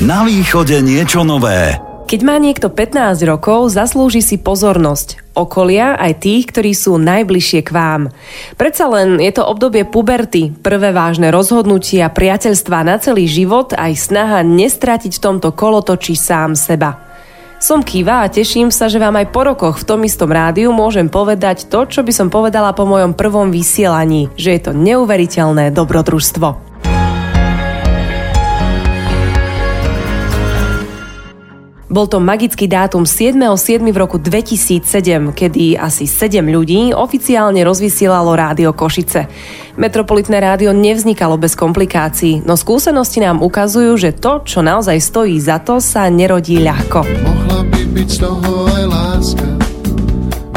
Na východe niečo nové. Keď má niekto 15 rokov, zaslúži si pozornosť okolia aj tých, ktorí sú najbližšie k vám. Predsa len je to obdobie puberty, prvé vážne rozhodnutia, priateľstva na celý život aj snaha nestratiť v tomto kolotočí sám seba. Som Kiva a teším sa, že vám aj po rokoch v tom istom rádiu môžem povedať to, čo by som povedala po mojom prvom vysielaní, že je to neuveriteľné dobrodružstvo. Bol to magický dátum 7.7. v roku 2007, kedy asi 7 ľudí oficiálne rozvysielalo rádio Košice. Metropolitné rádio nevznikalo bez komplikácií, no skúsenosti nám ukazujú, že to, čo naozaj stojí za to, sa nerodí ľahko. Mohla by byť z toho aj láska,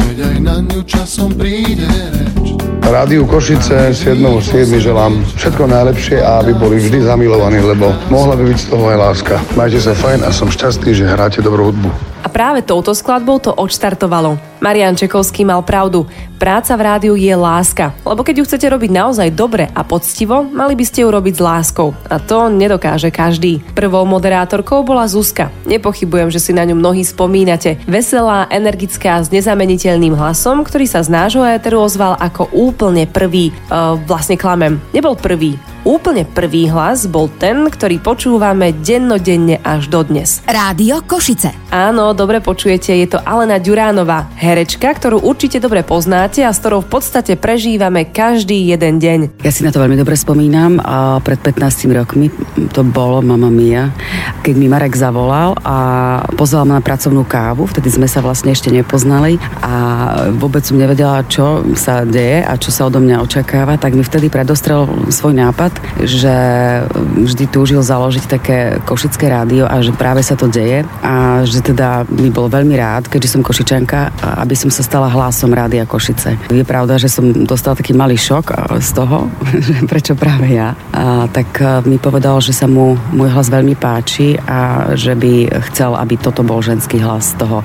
veď aj na ňu časom príde reč. Rádiu Košice 7.7. želám všetko najlepšie a aby boli vždy zamilovaní, lebo mohla by byť z toho aj láska. Majte sa fajn a som šťastný, že hráte dobrú hudbu. Práve touto skladbou to odštartovalo. Marian Čekovský mal pravdu. Práca v rádiu je láska, lebo keď ju chcete robiť naozaj dobre a poctivo, mali by ste ju robiť s láskou. A to nedokáže každý. Prvou moderátorkou bola Zuzka. Nepochybujem, že si na ňu mnohí spomínate. Veselá, energická, s nezameniteľným hlasom, ktorý sa z nášho éteru ozval ako úplne prvý. Uh, vlastne klamem. Nebol prvý, Úplne prvý hlas bol ten, ktorý počúvame dennodenne až dodnes. Rádio Košice. Áno, dobre počujete, je to Alena Ďuránová, herečka, ktorú určite dobre poznáte a s ktorou v podstate prežívame každý jeden deň. Ja si na to veľmi dobre spomínam a pred 15 rokmi to bolo Mama Mia, keď mi Marek zavolal a pozval ma na pracovnú kávu, vtedy sme sa vlastne ešte nepoznali a vôbec som nevedela, čo sa deje a čo sa odo mňa očakáva, tak mi vtedy predostrel svoj nápad že vždy túžil založiť také košické rádio a že práve sa to deje a že teda mi bol veľmi rád, keďže som košičanka, aby som sa stala hlasom rádia Košice. Je pravda, že som dostala taký malý šok z toho, že prečo práve ja. A tak mi povedal, že sa mu môj hlas veľmi páči a že by chcel, aby toto bol ženský hlas toho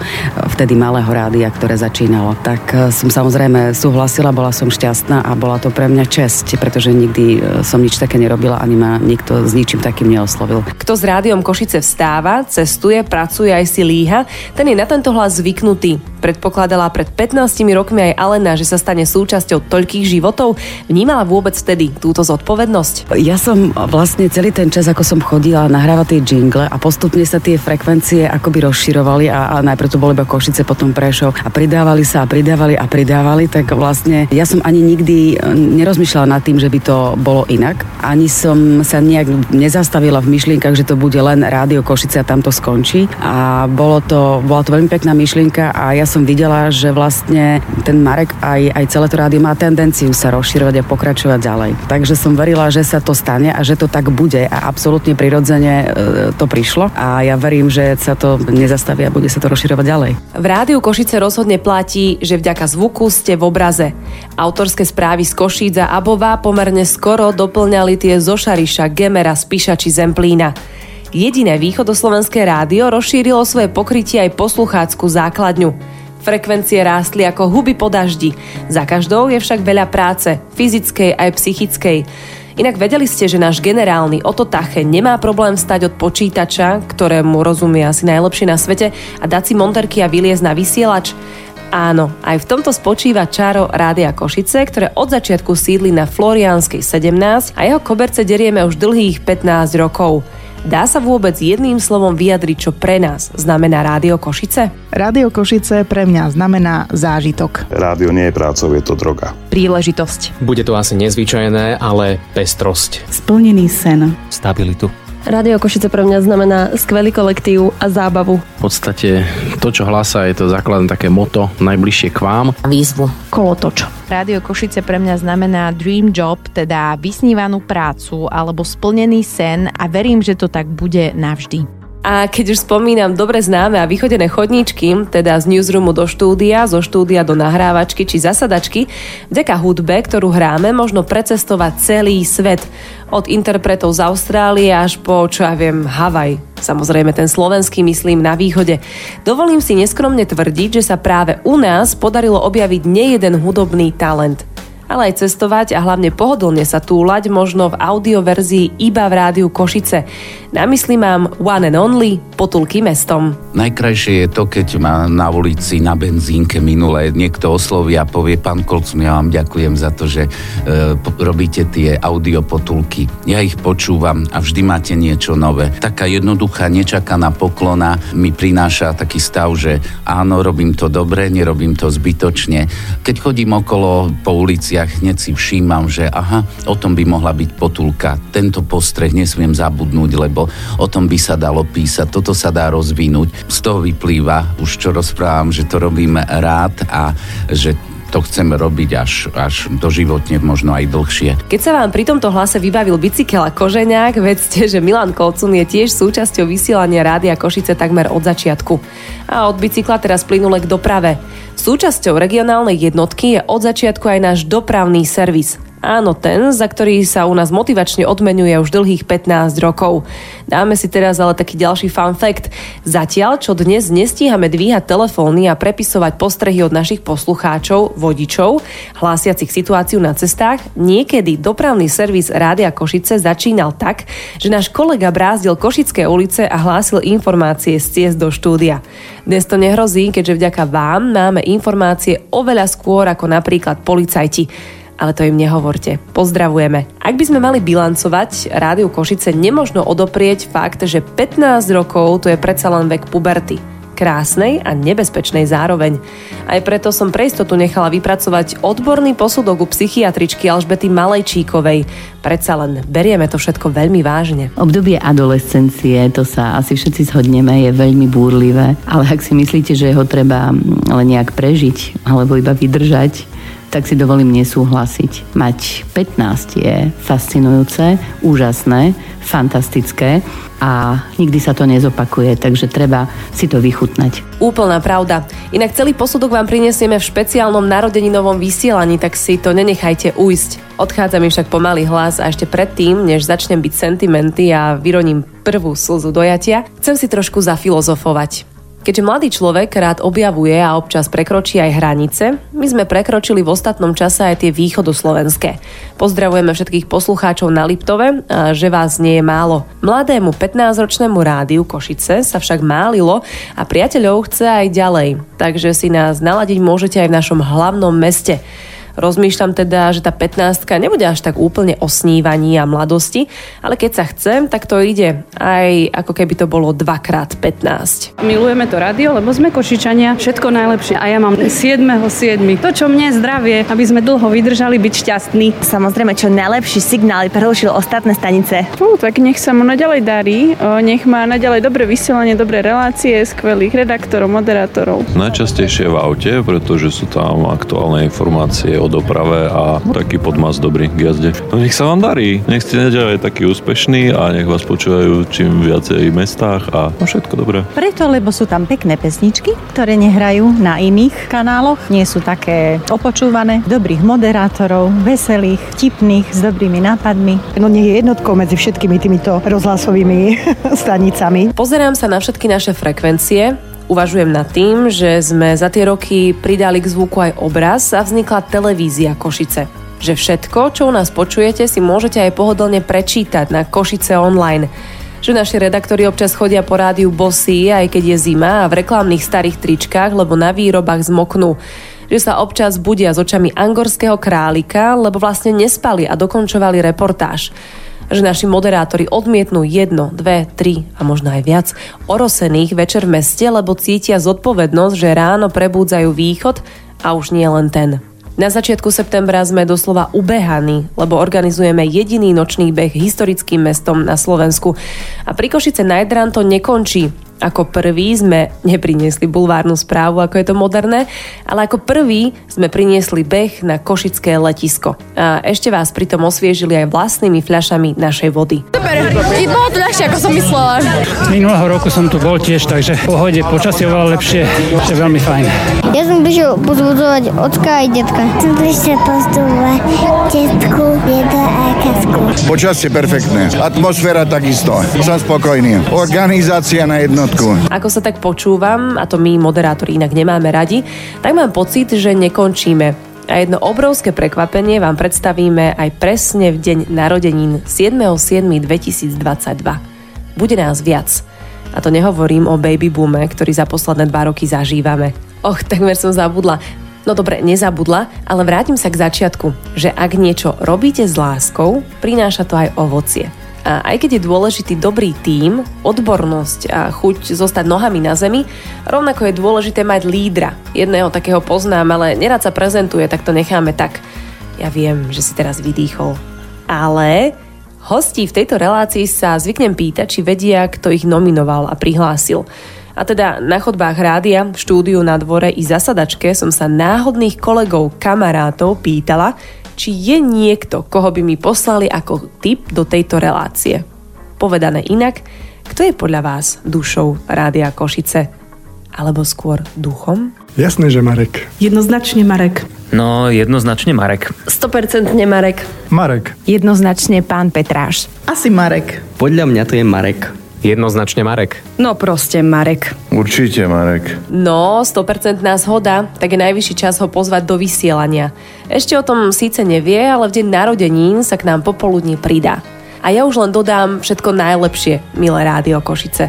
vtedy malého rádia, ktoré začínalo. Tak som samozrejme súhlasila, bola som šťastná a bola to pre mňa česť, pretože nikdy som nič také nerobila, ani ma nikto s ničím takým neoslovil. Kto s rádiom Košice vstáva, cestuje, pracuje aj si líha, ten je na tento hlas zvyknutý. Predpokladala pred 15 rokmi aj Alena, že sa stane súčasťou toľkých životov. Vnímala vôbec vtedy túto zodpovednosť? Ja som vlastne celý ten čas, ako som chodila nahrávať tie jingle a postupne sa tie frekvencie akoby rozširovali a, a najprv to boli iba Košice, potom Prešov a pridávali sa a pridávali a pridávali, tak vlastne ja som ani nikdy nerozmýšľala nad tým, že by to bolo inak ani som sa nejak nezastavila v myšlienkach, že to bude len rádio Košice a tam to skončí. A bolo to, bola to veľmi pekná myšlienka a ja som videla, že vlastne ten Marek aj, aj celé to rádio má tendenciu sa rozširovať a pokračovať ďalej. Takže som verila, že sa to stane a že to tak bude a absolútne prirodzene e, to prišlo a ja verím, že sa to nezastaví a bude sa to rozširovať ďalej. V rádiu Košice rozhodne platí, že vďaka zvuku ste v obraze. Autorské správy z Košíc a Abová pomerne skoro doplňali tie zo Šariša, Gemera, Spiša či Zemplína. Jediné východoslovenské rádio rozšírilo svoje pokrytie aj posluchácku základňu. Frekvencie rástli ako huby po daždi. Za každou je však veľa práce, fyzickej aj psychickej. Inak vedeli ste, že náš generálny Oto Tache nemá problém stať od počítača, ktorému rozumie asi najlepšie na svete, a dať si monterky a vyliezť na vysielač? Áno, aj v tomto spočíva čaro Rádia Košice, ktoré od začiatku sídli na Florianskej 17 a jeho koberce derieme už dlhých 15 rokov. Dá sa vôbec jedným slovom vyjadriť, čo pre nás znamená Rádio Košice? Rádio Košice pre mňa znamená zážitok. Rádio nie je prácou, je to droga. Príležitosť. Bude to asi nezvyčajné, ale pestrosť. Splnený sen. Stabilitu. Rádio Košice pre mňa znamená skvelý kolektív a zábavu. V podstate to, čo hlasa, je to základné také moto najbližšie k vám. Výzvu. Kolotoč. Rádio Košice pre mňa znamená dream job, teda vysnívanú prácu alebo splnený sen a verím, že to tak bude navždy. A keď už spomínam dobre známe a vychodené chodníčky, teda z newsroomu do štúdia, zo štúdia do nahrávačky či zasadačky, vďaka hudbe, ktorú hráme, možno precestovať celý svet. Od interpretov z Austrálie až po, čo ja viem, Havaj. Samozrejme ten slovenský myslím na východe. Dovolím si neskromne tvrdiť, že sa práve u nás podarilo objaviť nejeden hudobný talent. Ale aj cestovať a hlavne pohodlne sa túlať možno v audioverzii iba v rádiu Košice. Na mysli mám One and Only, potulky mestom. Najkrajšie je to, keď ma na ulici na benzínke minule niekto osloví a povie, pán Kolcum, ja vám ďakujem za to, že e, robíte tie audiopotulky. Ja ich počúvam a vždy máte niečo nové. Taká jednoduchá, nečakaná poklona mi prináša taký stav, že áno, robím to dobre, nerobím to zbytočne. Keď chodím okolo po uliciach, hneď si všímam, že aha, o tom by mohla byť potulka. Tento postreh nesmiem zabudnúť, lebo o tom by sa dalo písať, toto sa dá rozvinúť. Z toho vyplýva, už čo rozprávam, že to robím rád a že to chceme robiť až, až doživotne, možno aj dlhšie. Keď sa vám pri tomto hlase vybavil bicykel a koženiak, vedzte, že Milan Kolcun je tiež súčasťou vysielania Rádia Košice takmer od začiatku. A od bicykla teraz plynule k doprave. Súčasťou regionálnej jednotky je od začiatku aj náš dopravný servis – Áno, ten, za ktorý sa u nás motivačne odmenuje už dlhých 15 rokov. Dáme si teraz ale taký ďalší fun fact. Zatiaľ, čo dnes nestíhame dvíhať telefóny a prepisovať postrehy od našich poslucháčov, vodičov, hlásiacich situáciu na cestách, niekedy dopravný servis Rádia Košice začínal tak, že náš kolega brázdil Košické ulice a hlásil informácie z ciest do štúdia. Dnes to nehrozí, keďže vďaka vám máme informácie oveľa skôr ako napríklad policajti ale to im nehovorte. Pozdravujeme. Ak by sme mali bilancovať, Rádiu Košice nemožno odoprieť fakt, že 15 rokov to je predsa len vek puberty krásnej a nebezpečnej zároveň. Aj preto som pre istotu nechala vypracovať odborný posudok u psychiatričky Alžbety Malejčíkovej. Predsa len berieme to všetko veľmi vážne. Obdobie adolescencie, to sa asi všetci zhodneme, je veľmi búrlivé, ale ak si myslíte, že ho treba len nejak prežiť alebo iba vydržať, tak si dovolím nesúhlasiť. Mať 15 je fascinujúce, úžasné, fantastické a nikdy sa to nezopakuje, takže treba si to vychutnať. Úplná pravda. Inak celý posudok vám prinesieme v špeciálnom narodeninovom vysielaní, tak si to nenechajte ujsť. Odchádza mi však pomalý hlas a ešte predtým, než začnem byť sentimenty a vyroním prvú slzu dojatia, chcem si trošku zafilozofovať. Keďže mladý človek rád objavuje a občas prekročí aj hranice, my sme prekročili v ostatnom čase aj tie východoslovenské. Pozdravujeme všetkých poslucháčov na Liptove, že vás nie je málo. Mladému 15-ročnému rádiu Košice sa však málilo a priateľov chce aj ďalej, takže si nás naladiť môžete aj v našom hlavnom meste. Rozmýšľam teda, že tá 15 nebude až tak úplne o snívaní a mladosti, ale keď sa chcem, tak to ide aj ako keby to bolo 2x15. Milujeme to rádio, lebo sme košičania, všetko najlepšie a ja mám 7.7. To, čo mne zdravie, aby sme dlho vydržali byť šťastní. Samozrejme, čo najlepší signály prerušil ostatné stanice. Fú, tak nech sa mu naďalej darí, nech má naďalej dobré vysielanie, dobré relácie, skvelých redaktorov, moderátorov. Najčastejšie v aute, pretože sú tam aktuálne informácie o doprave a taký podmas dobrý k jazde. No nech sa vám darí, nech ste neďalej taký úspešný a nech vás počúvajú čím viacej v mestách a no všetko dobré. Preto, lebo sú tam pekné pesničky, ktoré nehrajú na iných kanáloch, nie sú také opočúvané, dobrých moderátorov, veselých, tipných, s dobrými nápadmi. No nie je jednotkou medzi všetkými týmito rozhlasovými stanicami. Pozerám sa na všetky naše frekvencie Uvažujem nad tým, že sme za tie roky pridali k zvuku aj obraz a vznikla televízia Košice. Že všetko, čo u nás počujete, si môžete aj pohodlne prečítať na Košice online. Že naši redaktori občas chodia po rádiu bosí, aj keď je zima a v reklamných starých tričkách, lebo na výrobách zmoknú. Že sa občas budia s očami angorského králika, lebo vlastne nespali a dokončovali reportáž že naši moderátori odmietnú jedno, dve, tri a možno aj viac orosených večer v meste, lebo cítia zodpovednosť, že ráno prebúdzajú východ a už nie len ten. Na začiatku septembra sme doslova ubehaní, lebo organizujeme jediný nočný beh historickým mestom na Slovensku. A pri Košice Najdran to nekončí. Ako prvý sme nepriniesli bulvárnu správu, ako je to moderné, ale ako prvý sme priniesli beh na Košické letisko. A ešte vás pritom osviežili aj vlastnými fľašami našej vody. Super, I bolo to ľahšie, ako som myslela. Minulého roku som tu bol tiež, takže v pohode, počasie oveľa lepšie, je veľmi fajn. Ja som prišiel pozbudzovať ocka aj detka. Som prišiel pozbudzovať detku, dedo a kasku. Počasie perfektné, atmosféra takisto. Som spokojný. Organizácia na jedno jednotku. Ako sa tak počúvam, a to my moderátori inak nemáme radi, tak mám pocit, že nekončíme A jedno obrovské prekvapenie vám predstavíme aj presne v deň narodenín 7.7.2022. Bude nás viac. A to nehovorím o baby boome, ktorý za posledné dva roky zažívame. Och, takmer som zabudla. No dobre, nezabudla, ale vrátim sa k začiatku, že ak niečo robíte s láskou, prináša to aj ovocie. A aj keď je dôležitý dobrý tím, odbornosť a chuť zostať nohami na zemi, rovnako je dôležité mať lídra. Jedného takého poznám, ale nerad sa prezentuje, tak to necháme tak. Ja viem, že si teraz vydýchol. Ale hostí v tejto relácii sa zvyknem pýtať, či vedia, kto ich nominoval a prihlásil. A teda na chodbách rádia, v štúdiu na dvore i zasadačke som sa náhodných kolegov, kamarátov pýtala, či je niekto, koho by mi poslali ako tip do tejto relácie. Povedané inak, kto je podľa vás dušou Rádia Košice? Alebo skôr duchom? Jasné, že Marek. Jednoznačne Marek. No, jednoznačne Marek. 100% Marek. Marek. Jednoznačne pán Petráš. Asi Marek. Podľa mňa to je Marek. Jednoznačne Marek. No proste Marek. Určite, Marek. No, 100% zhoda, tak je najvyšší čas ho pozvať do vysielania. Ešte o tom síce nevie, ale v deň narodenín sa k nám popoludní pridá. A ja už len dodám všetko najlepšie, milé rádio Košice.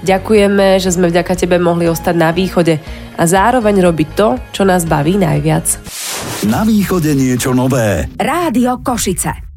Ďakujeme, že sme vďaka tebe mohli ostať na východe a zároveň robiť to, čo nás baví najviac. Na východe niečo nové. Rádio Košice.